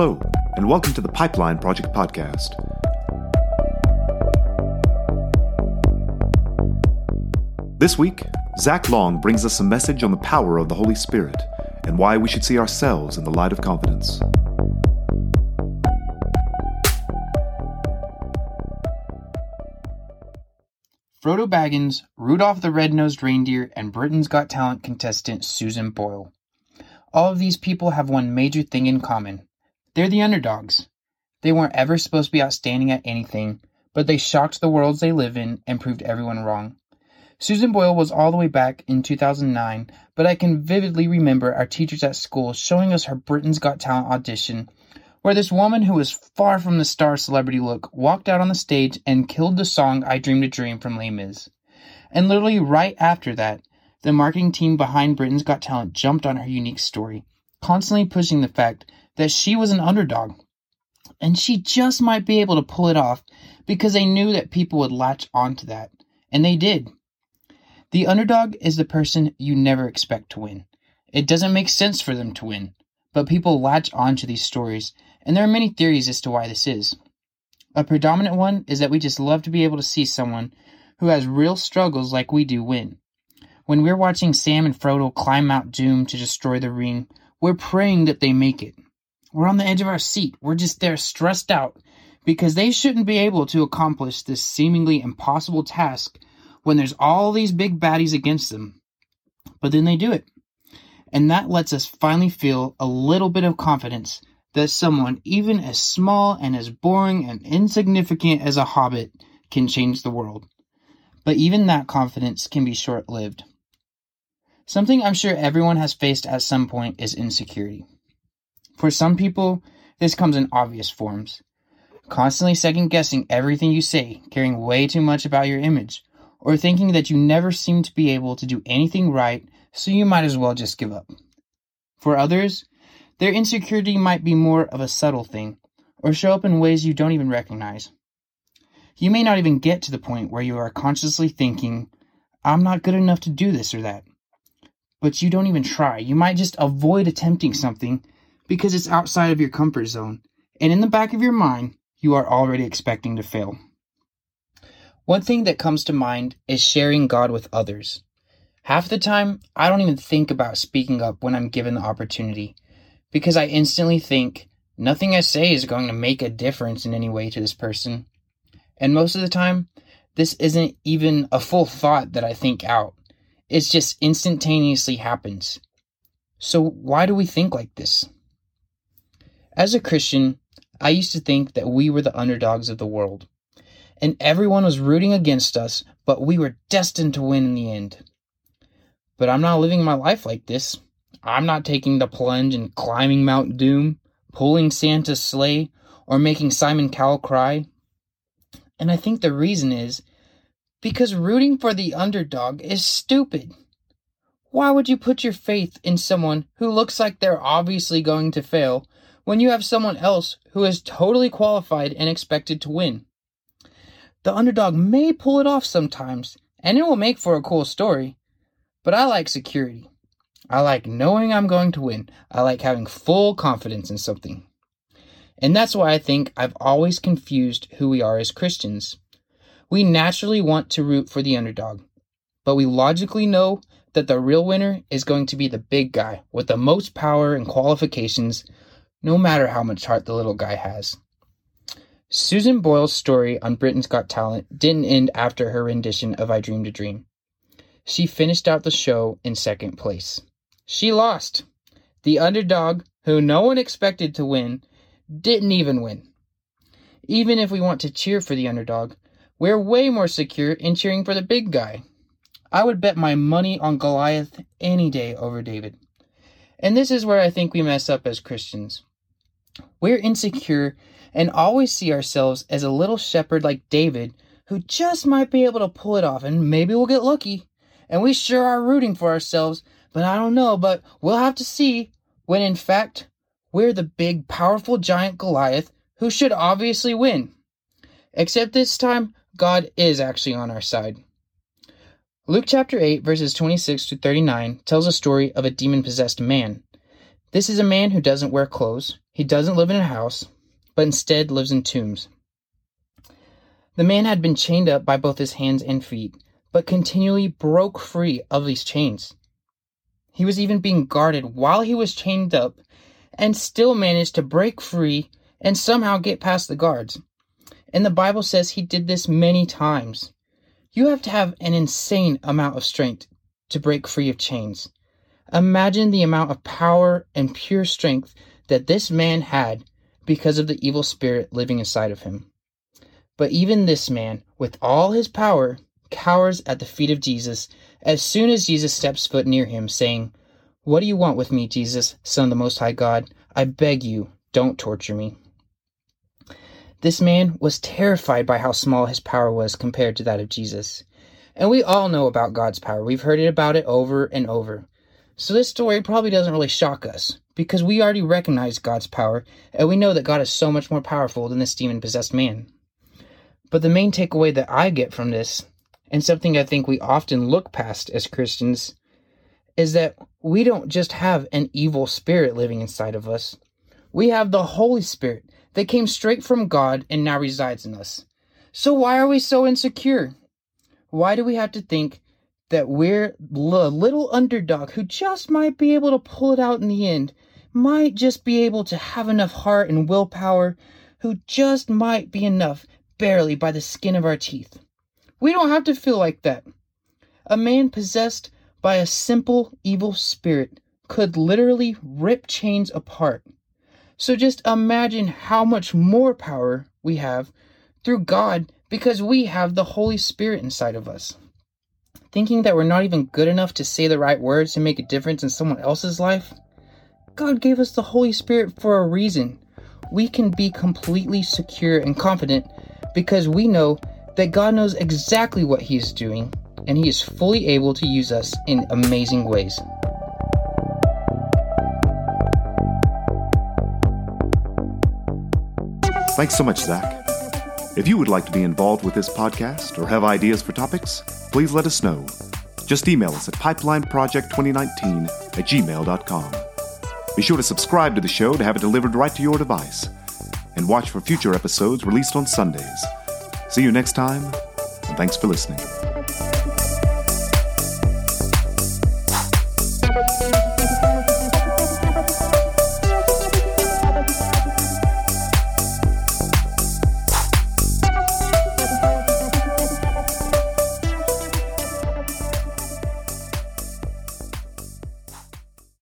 Hello, and welcome to the Pipeline Project Podcast. This week, Zach Long brings us a message on the power of the Holy Spirit and why we should see ourselves in the light of confidence. Frodo Baggins, Rudolph the Red-Nosed Reindeer, and Britain's Got Talent contestant Susan Boyle. All of these people have one major thing in common. They're the underdogs. They weren't ever supposed to be outstanding at anything, but they shocked the worlds they live in and proved everyone wrong. Susan Boyle was all the way back in 2009, but I can vividly remember our teachers at school showing us her Britain's Got Talent audition where this woman who was far from the star celebrity look walked out on the stage and killed the song I Dreamed a Dream from Les Mis. And literally right after that, the marketing team behind Britain's Got Talent jumped on her unique story, constantly pushing the fact that she was an underdog. And she just might be able to pull it off because they knew that people would latch onto that. And they did. The underdog is the person you never expect to win. It doesn't make sense for them to win, but people latch onto these stories and there are many theories as to why this is. A predominant one is that we just love to be able to see someone who has real struggles like we do win. When we're watching Sam and Frodo climb Mount Doom to destroy the ring, we're praying that they make it. We're on the edge of our seat. We're just there stressed out because they shouldn't be able to accomplish this seemingly impossible task when there's all these big baddies against them. But then they do it. And that lets us finally feel a little bit of confidence that someone even as small and as boring and insignificant as a hobbit can change the world. But even that confidence can be short lived. Something I'm sure everyone has faced at some point is insecurity. For some people, this comes in obvious forms. Constantly second guessing everything you say, caring way too much about your image, or thinking that you never seem to be able to do anything right, so you might as well just give up. For others, their insecurity might be more of a subtle thing, or show up in ways you don't even recognize. You may not even get to the point where you are consciously thinking, I'm not good enough to do this or that. But you don't even try. You might just avoid attempting something because it's outside of your comfort zone. And in the back of your mind, you are already expecting to fail. One thing that comes to mind is sharing God with others. Half the time, I don't even think about speaking up when I'm given the opportunity because I instantly think nothing I say is going to make a difference in any way to this person. And most of the time, this isn't even a full thought that I think out. It just instantaneously happens. So, why do we think like this? As a Christian, I used to think that we were the underdogs of the world, and everyone was rooting against us, but we were destined to win in the end. But I'm not living my life like this. I'm not taking the plunge and climbing Mount Doom, pulling Santa's sleigh, or making Simon Cowell cry. And I think the reason is because rooting for the underdog is stupid. Why would you put your faith in someone who looks like they're obviously going to fail when you have someone else who is totally qualified and expected to win? The underdog may pull it off sometimes, and it will make for a cool story, but I like security. I like knowing I'm going to win. I like having full confidence in something. And that's why I think I've always confused who we are as Christians. We naturally want to root for the underdog, but we logically know that the real winner is going to be the big guy with the most power and qualifications, no matter how much heart the little guy has. Susan Boyle's story on Britain's Got Talent didn't end after her rendition of I Dreamed a Dream. She finished out the show in second place. She lost. The underdog, who no one expected to win, didn't even win. Even if we want to cheer for the underdog, we're way more secure in cheering for the big guy. I would bet my money on Goliath any day over David. And this is where I think we mess up as Christians. We're insecure and always see ourselves as a little shepherd like David who just might be able to pull it off and maybe we'll get lucky. And we sure are rooting for ourselves but I don't know, but we'll have to see when in fact we're the big, powerful giant Goliath who should obviously win. Except this time, God is actually on our side. Luke chapter 8, verses 26 to 39 tells a story of a demon possessed man. This is a man who doesn't wear clothes, he doesn't live in a house, but instead lives in tombs. The man had been chained up by both his hands and feet, but continually broke free of these chains. He was even being guarded while he was chained up and still managed to break free and somehow get past the guards. And the Bible says he did this many times. You have to have an insane amount of strength to break free of chains. Imagine the amount of power and pure strength that this man had because of the evil spirit living inside of him. But even this man, with all his power, cowers at the feet of Jesus as soon as Jesus steps foot near him, saying, What do you want with me, Jesus, Son of the Most High God? I beg you, don't torture me. This man was terrified by how small his power was compared to that of Jesus. And we all know about God's power. We've heard it about it over and over. So this story probably doesn't really shock us because we already recognize God's power and we know that God is so much more powerful than this demon possessed man. But the main takeaway that I get from this, and something I think we often look past as Christians, is that we don't just have an evil spirit living inside of us. We have the Holy Spirit that came straight from God and now resides in us. So why are we so insecure? Why do we have to think that we're a little underdog who just might be able to pull it out in the end, might just be able to have enough heart and willpower, who just might be enough barely by the skin of our teeth. We don't have to feel like that. A man possessed by a simple evil spirit could literally rip chains apart. So just imagine how much more power we have through God because we have the Holy Spirit inside of us. Thinking that we're not even good enough to say the right words to make a difference in someone else's life? God gave us the Holy Spirit for a reason. We can be completely secure and confident because we know that God knows exactly what He is doing and He is fully able to use us in amazing ways. Thanks so much, Zach. If you would like to be involved with this podcast or have ideas for topics, please let us know. Just email us at pipelineproject2019 at gmail.com. Be sure to subscribe to the show to have it delivered right to your device. And watch for future episodes released on Sundays. See you next time, and thanks for listening.